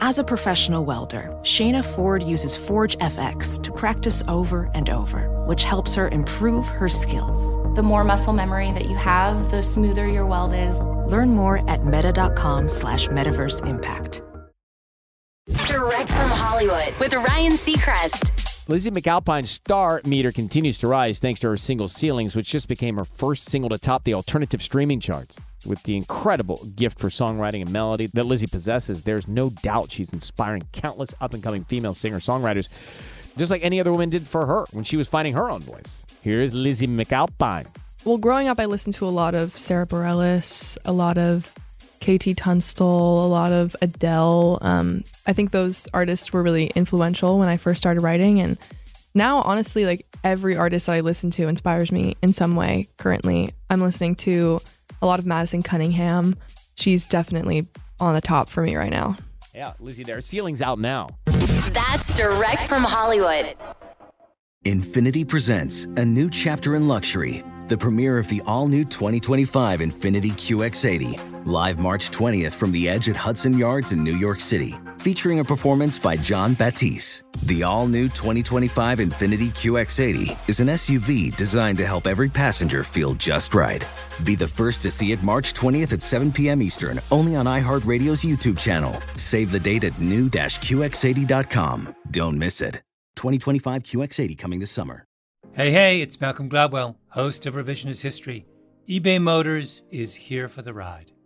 As a professional welder, Shayna Ford uses Forge FX to practice over and over, which helps her improve her skills. The more muscle memory that you have, the smoother your weld is. Learn more at meta.com slash metaverse impact. Direct from Hollywood with Ryan Seacrest. Lizzy McAlpine's star meter continues to rise thanks to her single Ceilings, which just became her first single to top the alternative streaming charts. With the incredible gift for songwriting and melody that Lizzy possesses, there's no doubt she's inspiring countless up and coming female singer songwriters, just like any other woman did for her when she was finding her own voice. Here's Lizzy McAlpine. Well, growing up, I listened to a lot of Sara Bareilles, a lot of KT Tunstall, a lot of Adele. Um, I think those artists were really influential when I first started writing. And now, honestly, like every artist that I listen to inspires me in some way currently. I'm listening to a lot of Madison Cunningham. She's definitely on the top for me right now. Yeah, Lizzy, there. Ceilings out now. That's direct from Hollywood. Infiniti presents a new chapter in luxury, the premiere of the all new 2025 Infiniti QX80, live March 20th from the edge at Hudson Yards in New York City, featuring a performance by Jon Batiste. The all new 2025 Infiniti QX80 is an SUV designed to help every passenger feel just right. Be the first to see it March 20th at 7 p.m. Eastern, only on iHeartRadio's YouTube channel. Save the date at new-QX80.com. Don't miss it. 2025 QX80 coming this summer. Hey, hey, it's Malcolm Gladwell, host of Revisionist History. eBay Motors is here for the ride.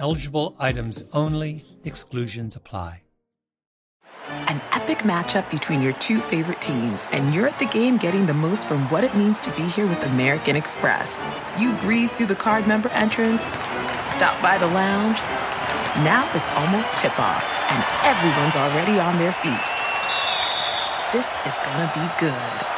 Eligible items only, exclusions apply. An epic matchup between your two favorite teams, and you're at the game getting the most from what it means to be here with American Express. You breeze through the card member entrance, stop by the lounge. Now it's almost tip off, and everyone's already on their feet. This is gonna be good.